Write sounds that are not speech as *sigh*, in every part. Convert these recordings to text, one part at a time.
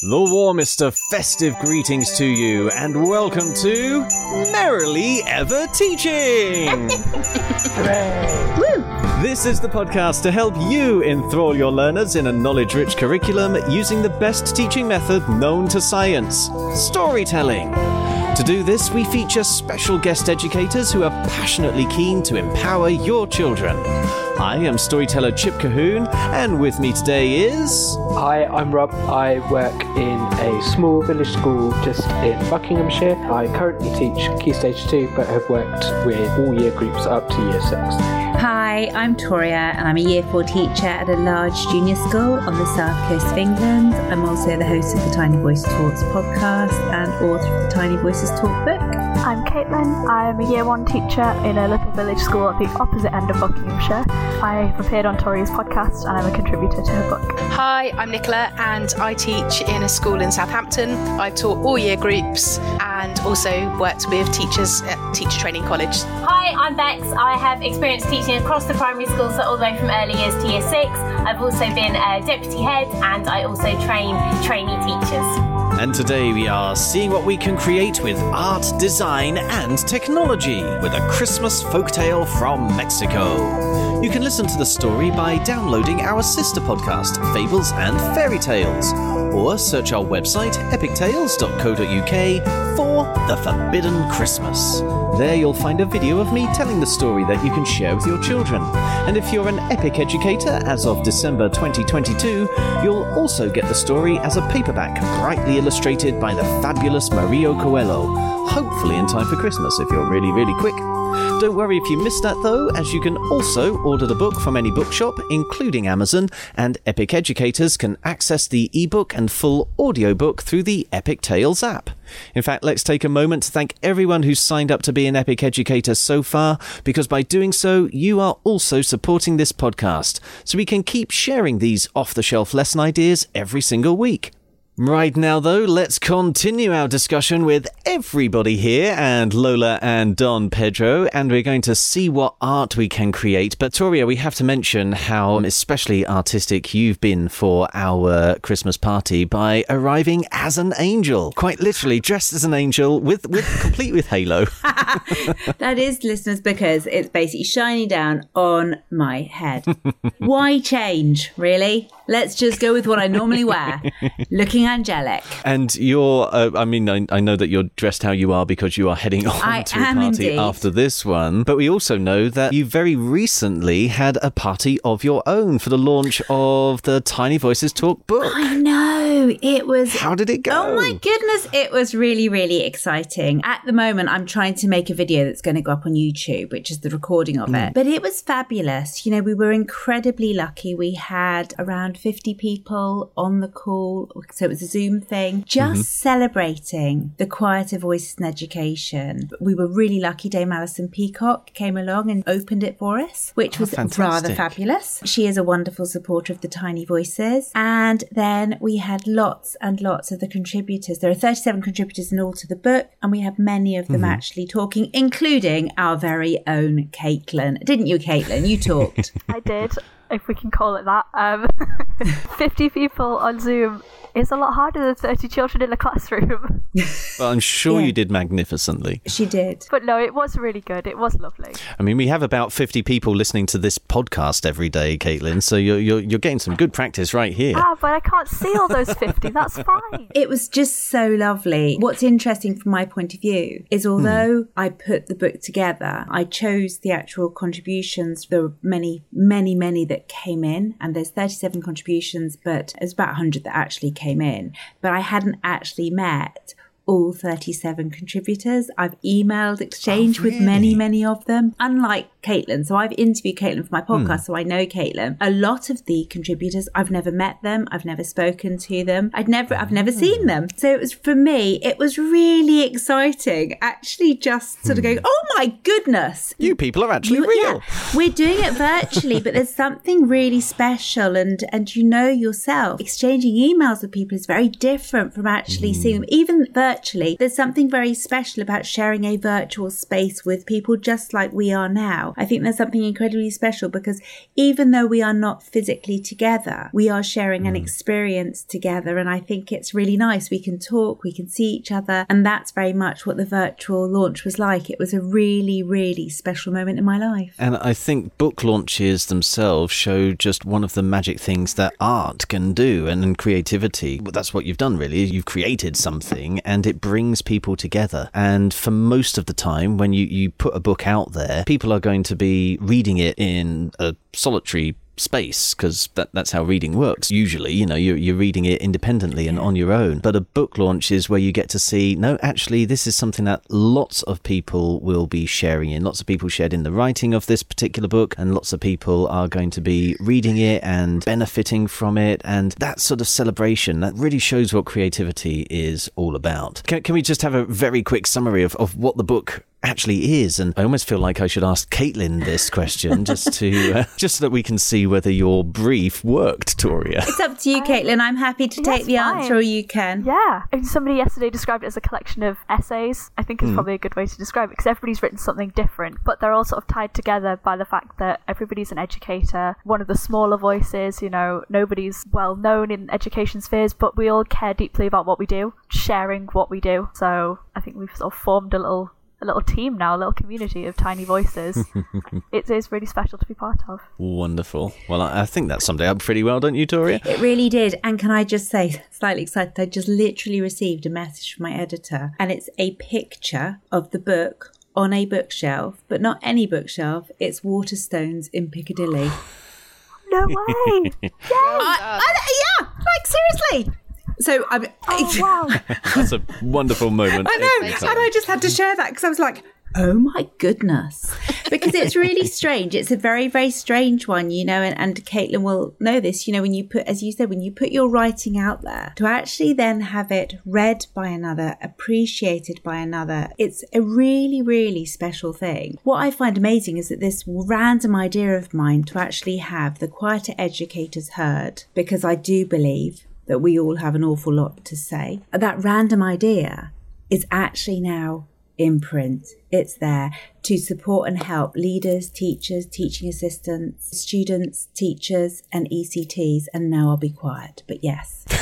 The warmest of festive greetings to you, and welcome to Merrily Ever Teaching! *laughs* This is the podcast to help you enthrall your learners in a knowledge rich curriculum using the best teaching method known to science storytelling. To do this, we feature special guest educators who are passionately keen to empower your children. I am storyteller Chip Colquhoun, and with me today is. Hi, I'm Rob. I work in a small village school just in Buckinghamshire. I currently teach Key Stage 2, but have worked with all year groups up to year 6. Hi, I'm Toria, and I'm a Year 4 teacher at a large junior school on the south coast of England. I'm also the host of the Tiny Voice Talks podcast and author of the Tiny Voices Talk book. I'm Caitlin. I'm a year one teacher in a little village school at the opposite end of Buckinghamshire. I've appeared on Tori's podcast and I'm a contributor to her book. Hi, I'm Nicola and I teach in a school in Southampton. I've taught all year groups and also worked with teachers at Teacher Training College. Hi, I'm Bex. I have experience teaching across the primary schools so all the way from early years to year six. I've also been a deputy head and I also train trainee teachers. And today we are seeing what we can create with art, design, and technology with a Christmas folktale from Mexico. You can listen to the story by downloading our sister podcast, Fables and Fairy Tales, or search our website, epictales.co.uk, for The Forbidden Christmas. There you'll find a video of me telling the story that you can share with your children. And if you're an epic educator as of December 2022, you'll also get the story as a paperback, brightly illustrated by the fabulous Mario Coelho, hopefully in time for Christmas if you're really, really quick. Don't worry if you missed that though, as you can also order the book from any bookshop, including Amazon, and Epic Educators can access the ebook and full audiobook through the Epic Tales app. In fact, let's take a moment to thank everyone who's signed up to be an Epic Educator so far, because by doing so, you are also supporting this podcast, so we can keep sharing these off the shelf lesson ideas every single week. Right now, though, let's continue our discussion with everybody here and Lola and Don Pedro, and we're going to see what art we can create. But, Toria, we have to mention how especially artistic you've been for our Christmas party by arriving as an angel, quite literally dressed as an angel with, with complete with halo. *laughs* *laughs* that is, listeners, because it's basically shining down on my head. Why change, really? Let's just go with what I normally wear. *laughs* Looking angelic. And you're, uh, I mean, I, I, know that you're dressed how you are because you are heading *laughs* on I to a party indeed. after this one. But we also know that you very recently had a party of your own for the launch of the Tiny Voices Talk book. I know. It was. How did it go? Oh my goodness. It was really, really exciting. At the moment, I'm trying to make a video that's going to go up on YouTube, which is the recording of Mm. it. But it was fabulous. You know, we were incredibly lucky. We had around 50 people on the call. So it was a Zoom thing, just celebrating the quieter voices in education. We were really lucky. Dame Alison Peacock came along and opened it for us, which Oh, was rather fabulous. She is a wonderful supporter of the Tiny Voices. And then we had lots and lots of the contributors. There are 37 contributors in all to the book, and we have many of them mm-hmm. actually talking, including our very own Caitlin. Didn't you, Caitlin? You talked. *laughs* I did, if we can call it that. Um, *laughs* 50 people on Zoom is a lot harder than 30 children in a classroom. *laughs* Well, I'm sure Yeah. you did magnificently. she did. But no, it was really good. It was lovely. I mean, we have about 50 people listening to this podcast every day, Caitlin, so you're, you're, you're getting some good practice right here. Ah, but I can't see all those 50. That's *laughs* fine. It was just so lovely. What's interesting from my point of view is although I put the book together, I chose the actual contributions. There were many, many, many that came in, and there's 37 contributions, but there's about 100 that actually came in. But I hadn't actually met all 37 contributors. I've emailed, oh, exchanged with many, many of them, unlike Caitlin. So I've interviewed Caitlin for my hmm. podcast, so I know Caitlin. A lot of the contributors, I've never met them, I've never spoken to them, I'd never, I've never hmm. seen them. So it was for me, it was really exciting. Actually, just sort of going, hmm. oh my goodness, You people are actually you- real. yeah, we're doing it virtually, but there's *laughs* something really special, and and you know yourself, exchanging emails with people is very different from actually seeing them. Even virtually, there's something very special about sharing a virtual space with people, just like we are now. I think there's something incredibly special because even though we are not physically together, we are sharing an mm. experience together. And I think it's really nice. We can talk, we can see each other. And that's very much what the virtual launch was like. It was a really, really special moment in my life. And I think book launches themselves show just one of the magic things that art can do and, and creativity. Well, that's what you've done, really. You've created something and it brings people together. And for most of the time, when you, you put a book out there, people are going to be reading it in a solitary space because that, that's how reading works usually. You know you're, you're reading it independently and on your own. But a book launch is where you get to see no actually this is something that lots of people will be sharing in. Lots of people shared in the writing of this particular book and lots of people are going to be reading it and benefiting from it. And that sort of celebration that really shows what creativity is all about. Can, can we just have a very quick summary of, of what the book actually is. And I almost feel like I should ask Caitlin this question *laughs* just to uh, just so that we can see whether your brief worked, Toria. It's up to you, Caitlin. I'm happy to take the fine. answer or you can. Yeah. And somebody yesterday described it as a collection of essays. I think is probably a good way to describe it because everybody's written something different, but they're all sort of tied together by the fact that everybody's an educator, one of the smaller voices, you know, nobody's well known in education spheres, but we all care deeply about what we do, sharing what we do. So I think we've sort of formed a little a little team now, a little community of tiny voices. *laughs* it is really special to be part of. Wonderful. Well, I, I think that summed it up pretty well, don't you, Toria? It really did. And can I just say, slightly excited, I just literally received a message from my editor, and it's a picture of the book on a bookshelf, but not any bookshelf. It's Waterstones in Piccadilly. No way! *laughs* Yay! I- I- yeah, like seriously. So I'm. Oh wow! *laughs* That's a wonderful moment. I know, and I just had to share that because I was like, oh my goodness. Because it's really *laughs* strange. It's a very, very strange one, you know, and, and Caitlin will know this, you know, when you put, as you said, when you put your writing out there, to actually then have it read by another, appreciated by another, it's a really, really special thing. What I find amazing is that this random idea of mine to actually have the quieter educators heard, because I do believe that we all have an awful lot to say, that random idea is actually now in print. It's there to support and help leaders, teachers, teaching assistants, students, teachers, and ECTs. And now I'll be quiet. But yes. *laughs*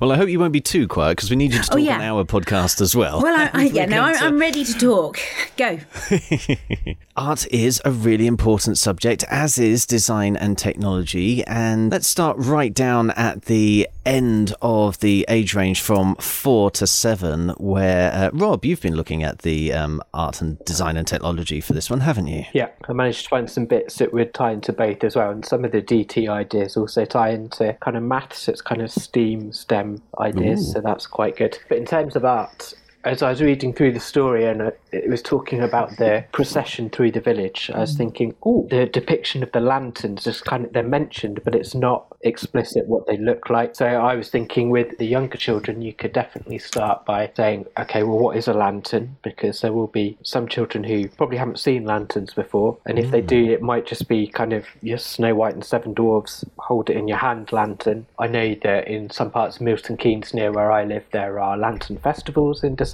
Well, I hope you won't be too quiet because we need you to talk Oh, yeah. on our podcast as well. Well, I, I, *laughs* yeah, no, I'm, I'm ready to talk. Go. *laughs* Art is a really important subject, as is design and technology. And let's start right down at the end of the age range from four to seven, where, uh, Rob, you've been looking at the um, art and design and technology for this one, haven't you? Yeah, I managed to find some bits that would tie into both as well, and some of the DT ideas also tie into kind of maths. It's kind of STEAM, STEM ideas, so that's quite good. But in terms of art, as I was reading through the story and uh, it was talking about the procession through the village, I was thinking, oh, the depiction of the lanterns just kind of they're mentioned, but it's not explicit what they look like. So I was thinking with the younger children, you could definitely start by saying, okay, well, what is a lantern? Because there will be some children who probably haven't seen lanterns before, and if they do, it might just be kind of your Snow White and Seven Dwarfs hold it in your hand lantern. I know that in some parts of Milton Keynes near where I live, there are lantern festivals in December.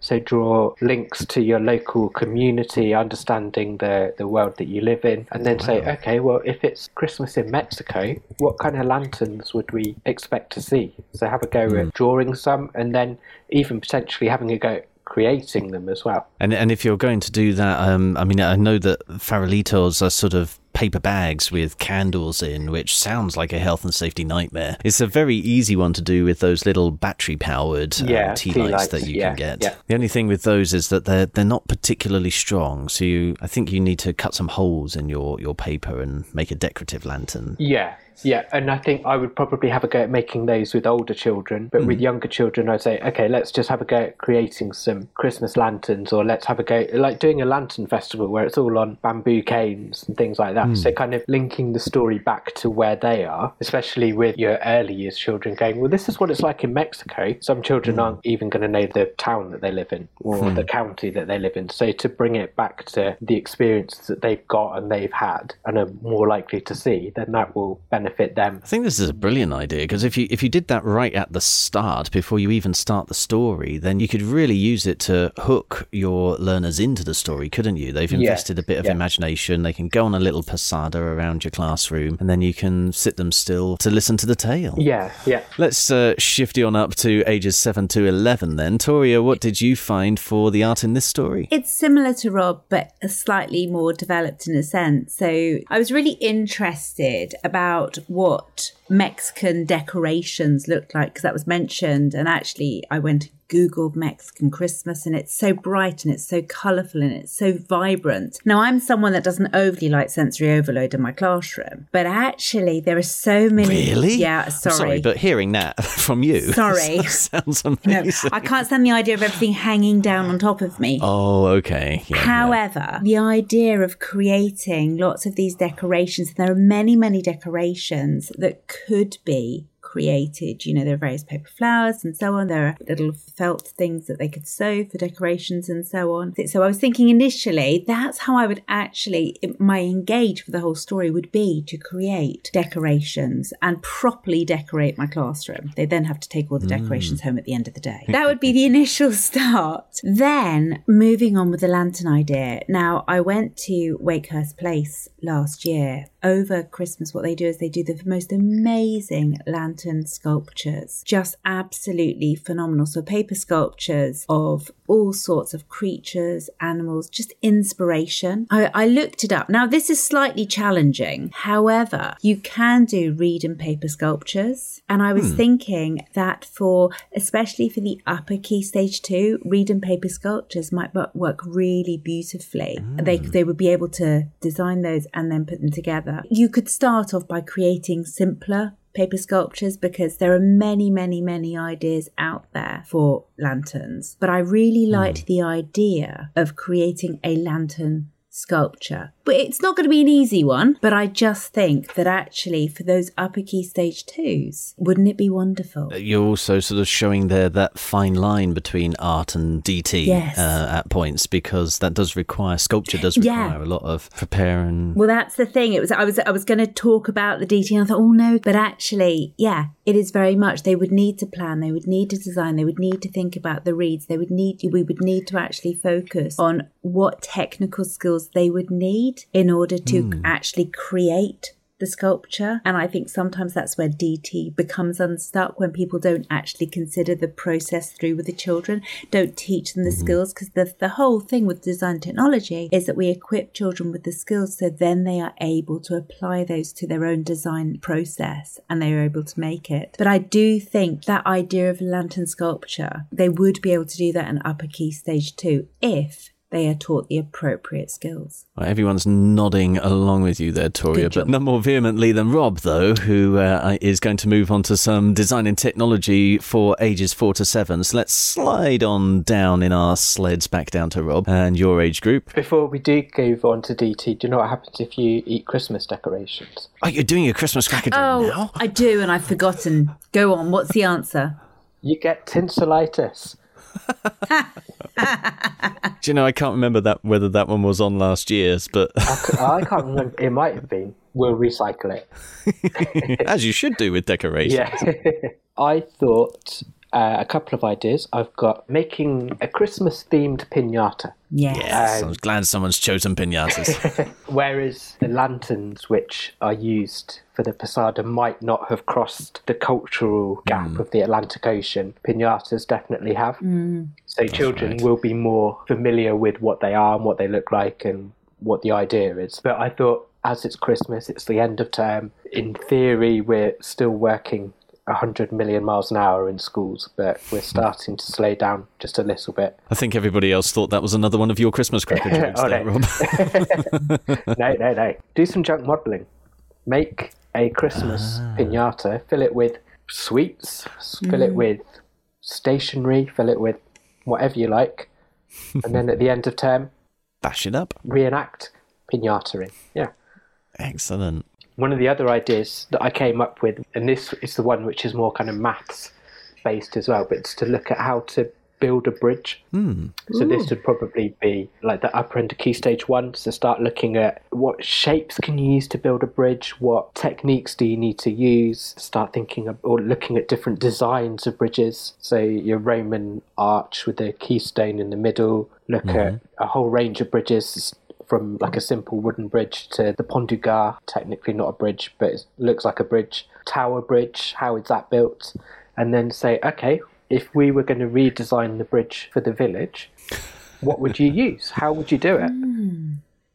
So draw links to your local community, understanding the, the world that you live in, and then say, okay, well, if it's Christmas in Mexico, what kind of lanterns would we expect to see? So have a go at drawing some, and then even potentially having a go at creating them as well. And and if you're going to do that, um, I mean, I know that farolitos are sort of paper bags with candles in, which sounds like a health and safety nightmare. It's a very easy one to do with those little battery powered uh, Yeah, tea, tea lights, lights, that you yeah, can get. yeah. The only thing with those is that they're they're not particularly strong, so you I think you need to cut some holes in your your paper and make a decorative lantern. Yeah, yeah, and I think I would probably have a go at making those with older children, but with mm. younger children, I'd say, okay, let's just have a go at creating some Christmas lanterns, or let's have a go like doing a lantern festival where it's all on bamboo canes and things like that. that. So mm. kind of linking the story back to where they are, especially with your early years children going, well, this is what it's like in Mexico. Some children mm. aren't even going to know the town that they live in or hmm. the county that they live in. So to bring it back to the experiences that they've got and they've had and are more likely to see, then that will benefit them. I think this is a brilliant idea because if you if you did that right at the start before you even start the story, then you could really use it to hook your learners into the story, couldn't you? They've Yeah, invested a bit of yeah. imagination. They can go on a little posada around your classroom, and then you can sit them still to listen to the tale. Yeah, yeah. Let's uh, shift you on up to ages seven to eleven. Then, Toria, what did you find for the art in this story? It's similar to Rob, but slightly more developed in a sense. So I was really interested about what Mexican decorations looked like because that was mentioned. And actually, I went Googled Mexican Christmas and it's so bright and it's so colourful and it's so vibrant. Now, I'm someone that doesn't overly like sensory overload in my classroom, but actually, there are so many. Really? Yeah, I'm sorry. but hearing that *laughs* from you, *laughs* Sorry. *laughs* sounds amazing. no. I can't stand the idea of everything hanging down on top of me. Oh, okay. Yeah, yeah. However, the idea of creating lots of these decorations, there are many, many decorations that could be created. You know, there are various paper flowers and so on. There are little felt things that they could sew for decorations and so on. So I was thinking initially that's how I would actually, my engage for the whole story would be to create decorations and properly decorate my classroom. They then have to take all the decorations mm. home at the end of the day. That would be the *laughs* initial start. Then moving on with the lantern idea. Now, I went to Wakehurst Place last year. Over Christmas, what they do is they do the most amazing lantern sculptures. Just absolutely phenomenal. So, paper sculptures of all sorts of creatures, animals, just inspiration. I, I looked it up. Now, this is slightly challenging. However, you can do reed and paper sculptures. And I was hmm. thinking that for, especially for the upper key stage two, reed and paper sculptures might work really beautifully. They, hmm. they would be able to design those and then put them together. You could start off by creating simpler paper sculptures because there are many, many, many ideas out there for lanterns. But I really hmm. liked the idea of creating a lantern sculpture. But it's not going to be an easy one. But I just think that actually for those upper key stage twos, wouldn't it be wonderful? You're also sort of showing there that fine line between art and DT Yes. uh, at points because that does require sculpture does Yeah. require a lot of preparing. Well, that's the thing. It was I was I was going to talk about the DT, and I thought, oh no, but actually, yeah, it is very much. They would need to plan. They would need to design. They would need to think about the reeds. They would need. We would need to actually focus on what technical skills they would need in order to hmm. actually create the sculpture. And I think sometimes that's where DT becomes unstuck when people don't actually consider the process through with the children, don't teach them the mm-hmm. skills. Because the, the whole thing with design technology is that we equip children with the skills so then they are able to apply those to their own design process and they are able to make it. But I do think that idea of lantern sculpture, they would be able to do that in upper key stage two if they are taught the appropriate skills. Well, everyone's nodding along with you there, Toria, but job. not more vehemently than Rob, though, who uh, is going to move on to some design and technology for ages four to seven. So let's slide on down in our sleds back down to Rob and your age group. Before we do go on to DT, do you know what happens if you eat Christmas decorations? Oh, you're doing a Christmas cracker Oh, now? I do, and I've forgotten. Go on. What's the answer? You get tinselitis. *laughs* Do you know, I can't remember that whether that one was on last year's, but I, c- I can't remember. It might have been. We'll recycle it. *laughs* as you should do with *laughs* decorations. Yeah. I thought uh, a couple of ideas. I've got making a Christmas themed pinata. Yes. Yes, I'm glad someone's chosen pinatas. *laughs* Whereas the lanterns, which are used for the Posada, might not have crossed the cultural gap of the Atlantic Ocean. Pinatas definitely have. So children right. will be more familiar with what they are and what they look like and what the idea is. But I thought, as it's Christmas, it's the end of term. In theory, we're still working 100 million miles an hour in schools, but we're starting to slow down just a little bit. I think everybody else thought that was another one of your Christmas *laughs* cracker jokes Oh, there, no. Rob. *laughs* no, no, no. Do some junk modelling. Make a Christmas ah. pinata. Fill it with sweets. s- Fill it mm. with stationery. Fill it with whatever you like. and then at the end of term, *laughs* Bash it up. reenact pinataing. Yeah. Excellent. One of the other ideas that I came up with, and this is the one which is more kind of maths based as well, but it's to look at how to build a bridge. Hmm. So this would probably be like the upper end of key stage one. So start looking at what shapes can you use to build a bridge, what techniques do you need to use. Start thinking of, or looking at different designs of bridges. So your Roman arch with the keystone in the middle. Look at mm-hmm. a whole range of bridges from like a simple wooden bridge to the Pont du Gard, technically not a bridge, but it looks like a bridge. Tower Bridge, how is that built? And then say, okay, if we were going to redesign the bridge for the village, what would you *laughs* use? How would you do it? Hmm.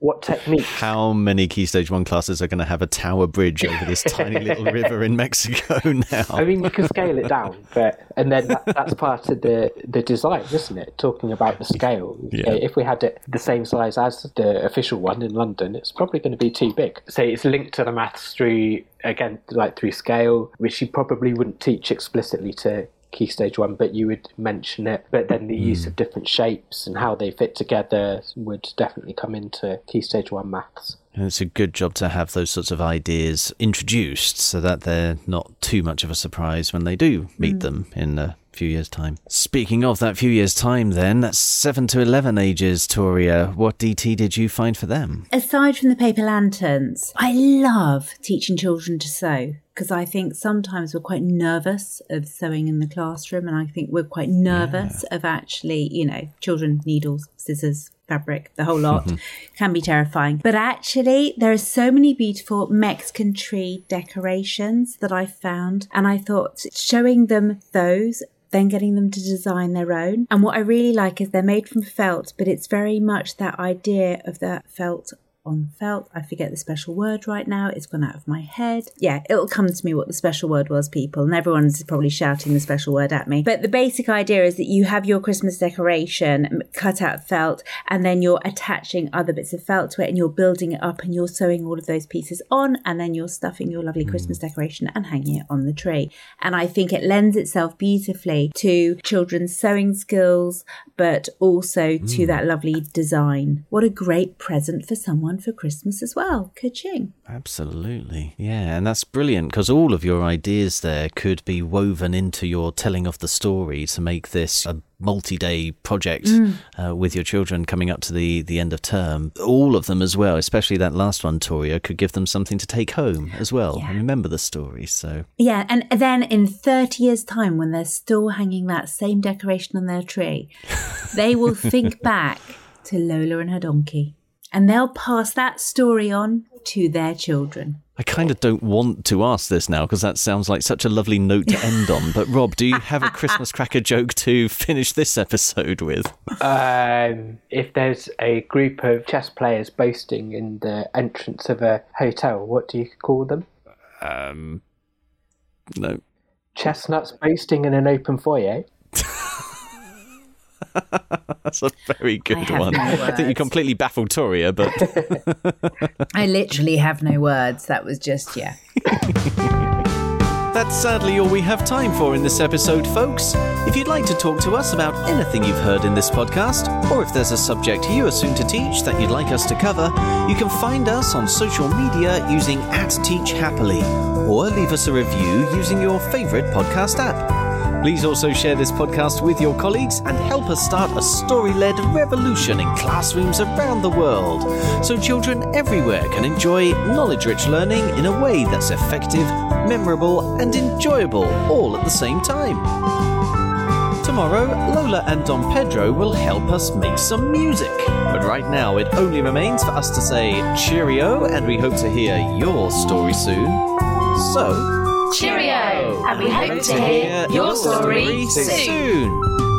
What techniques? How many Key Stage 1 classes are going to have a tower bridge over this tiny *laughs* little river in Mexico *laughs* now? I mean, you can scale it down, but and then that, that's part of the the design, isn't it? Talking about the scale. Yeah. Uh, if we had it the same size as the official one in London, it's probably going to be too big. So it's linked to the maths through again, like through scale, which you probably wouldn't teach explicitly to key stage one, but you would mention it. But then the use of hmm. different shapes and how they fit together would definitely come into key stage one maths. And it's a good job to have those sorts of ideas introduced so that they're not too much of a surprise when they do meet hmm. them in a few years' time. Speaking of that few years' time, then, that's 7 to 11 ages, Toria. What DT did you find for them? Aside from the paper lanterns, I love teaching children to sew because I think sometimes we're quite nervous of sewing in the classroom, and I think we're quite nervous of actually, you know, children, needles, scissors, fabric, the whole lot *laughs* can be terrifying. But actually, there are so many beautiful Mexican tree decorations that I found, and I thought showing them those then getting them to design their own. And what I really like is they're made from felt, but it's very much that idea of that felt on felt. I forget the special word right now. It's gone out of my head. Yeah, it'll come to me what the special word was, people, and everyone's probably shouting the special word at me. But the basic idea is that you have your Christmas decoration cut out felt, and then you're attaching other bits of felt to it, and you're building it up, and you're sewing all of those pieces on, and then you're stuffing your lovely mm. Christmas decoration and hanging it on the tree. And I think it lends itself beautifully to children's sewing skills, but also to mm. that lovely design. What a great present for someone for Christmas as well. Ka-ching. Absolutely. Yeah, and that's brilliant because all of your ideas there could be woven into your telling of the story to make this a multi-day project uh, with your children coming up to the, the end of term. All of them as well, especially that last one, Toria, could give them something to take home as well and remember the story. So Yeah, and then in 30 years' time, when they're still hanging that same decoration on their tree, they will think *laughs* back to Lola and her donkey. And they'll pass that story on to their children. I kind of don't want to ask this now because that sounds like such a lovely note to end on. But Rob, do you have a *laughs* Christmas cracker joke to finish this episode with? Um, if there's a group of chess players boasting in the entrance of a hotel, what do you call them? Um, no. Chestnuts boasting in an open foyer. *laughs* That's a very good have one. no I think you completely baffled Toria, but *laughs* I literally have no words. That was just, yeah. *laughs* that's sadly all we have time for in this episode, folks. If you'd like to talk to us about anything you've heard in this podcast, or if there's a subject you are soon to teach that you'd like us to cover, you can find us on social media using at Teach Happily, or leave us a review using your favourite podcast app. Please also share this podcast with your colleagues and help us start a story led revolution in classrooms around the world so children everywhere can enjoy knowledge rich learning in a way that's effective, memorable, and enjoyable all at the same time. Tomorrow, Lola and Don Pedro will help us make some music. But right now, it only remains for us to say cheerio, and we hope to hear your story soon. So, Cheerio! And we hope to hear your story soon. soon.